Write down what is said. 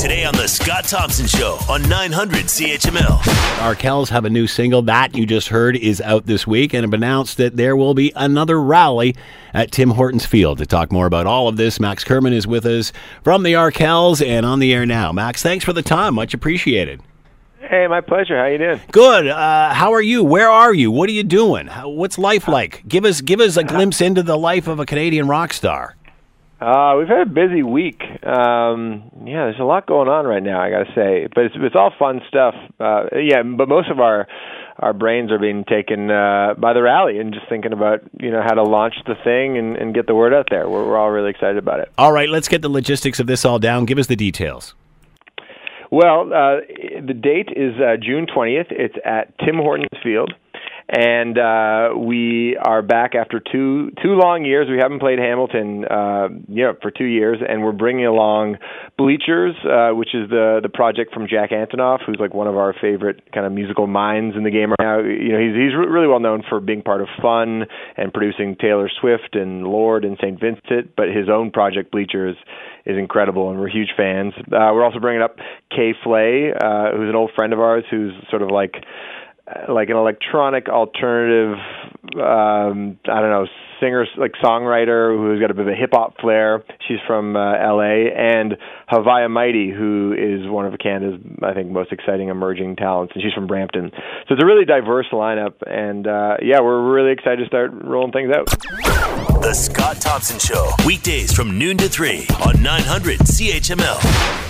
Today on The Scott Thompson Show on 900 CHML. Arkells have a new single that you just heard is out this week and have announced that there will be another rally at Tim Hortons Field. To talk more about all of this, Max Kerman is with us from the Arkells and on the air now. Max, thanks for the time. Much appreciated. Hey, my pleasure. How you doing? Good. Uh, how are you? Where are you? What are you doing? What's life like? Give us give us a glimpse into the life of a Canadian rock star. Uh, we've had a busy week. Um, yeah, there's a lot going on right now. I got to say, but it's it's all fun stuff. Uh, yeah, but most of our our brains are being taken uh, by the rally and just thinking about you know how to launch the thing and, and get the word out there. We're, we're all really excited about it. All right, let's get the logistics of this all down. Give us the details. Well, uh, the date is uh, June 20th. It's at Tim Hortons Field and uh, we are back after two two long years. We haven't played Hamilton, uh, you know, for two years, and we're bringing along Bleachers, uh, which is the the project from Jack Antonoff, who's like one of our favorite kind of musical minds in the game right now. You know, he's he's really well known for being part of Fun and producing Taylor Swift and Lorde and Saint Vincent, but his own project Bleachers is incredible, and we're huge fans. Uh, we're also bringing up K.Flay, uh, who's an old friend of ours, who's sort of like like an electronic alternative um I don't know singer like songwriter who's got a bit of a hip hop flair. She's from uh, LA and Haviah Mighty who is one of Canada's I think most exciting emerging talents and she's from Brampton. So it's a really diverse lineup and uh yeah, we're really excited to start rolling things out. The Scott Thompson Show, weekdays from noon to 3 on 900 CHML.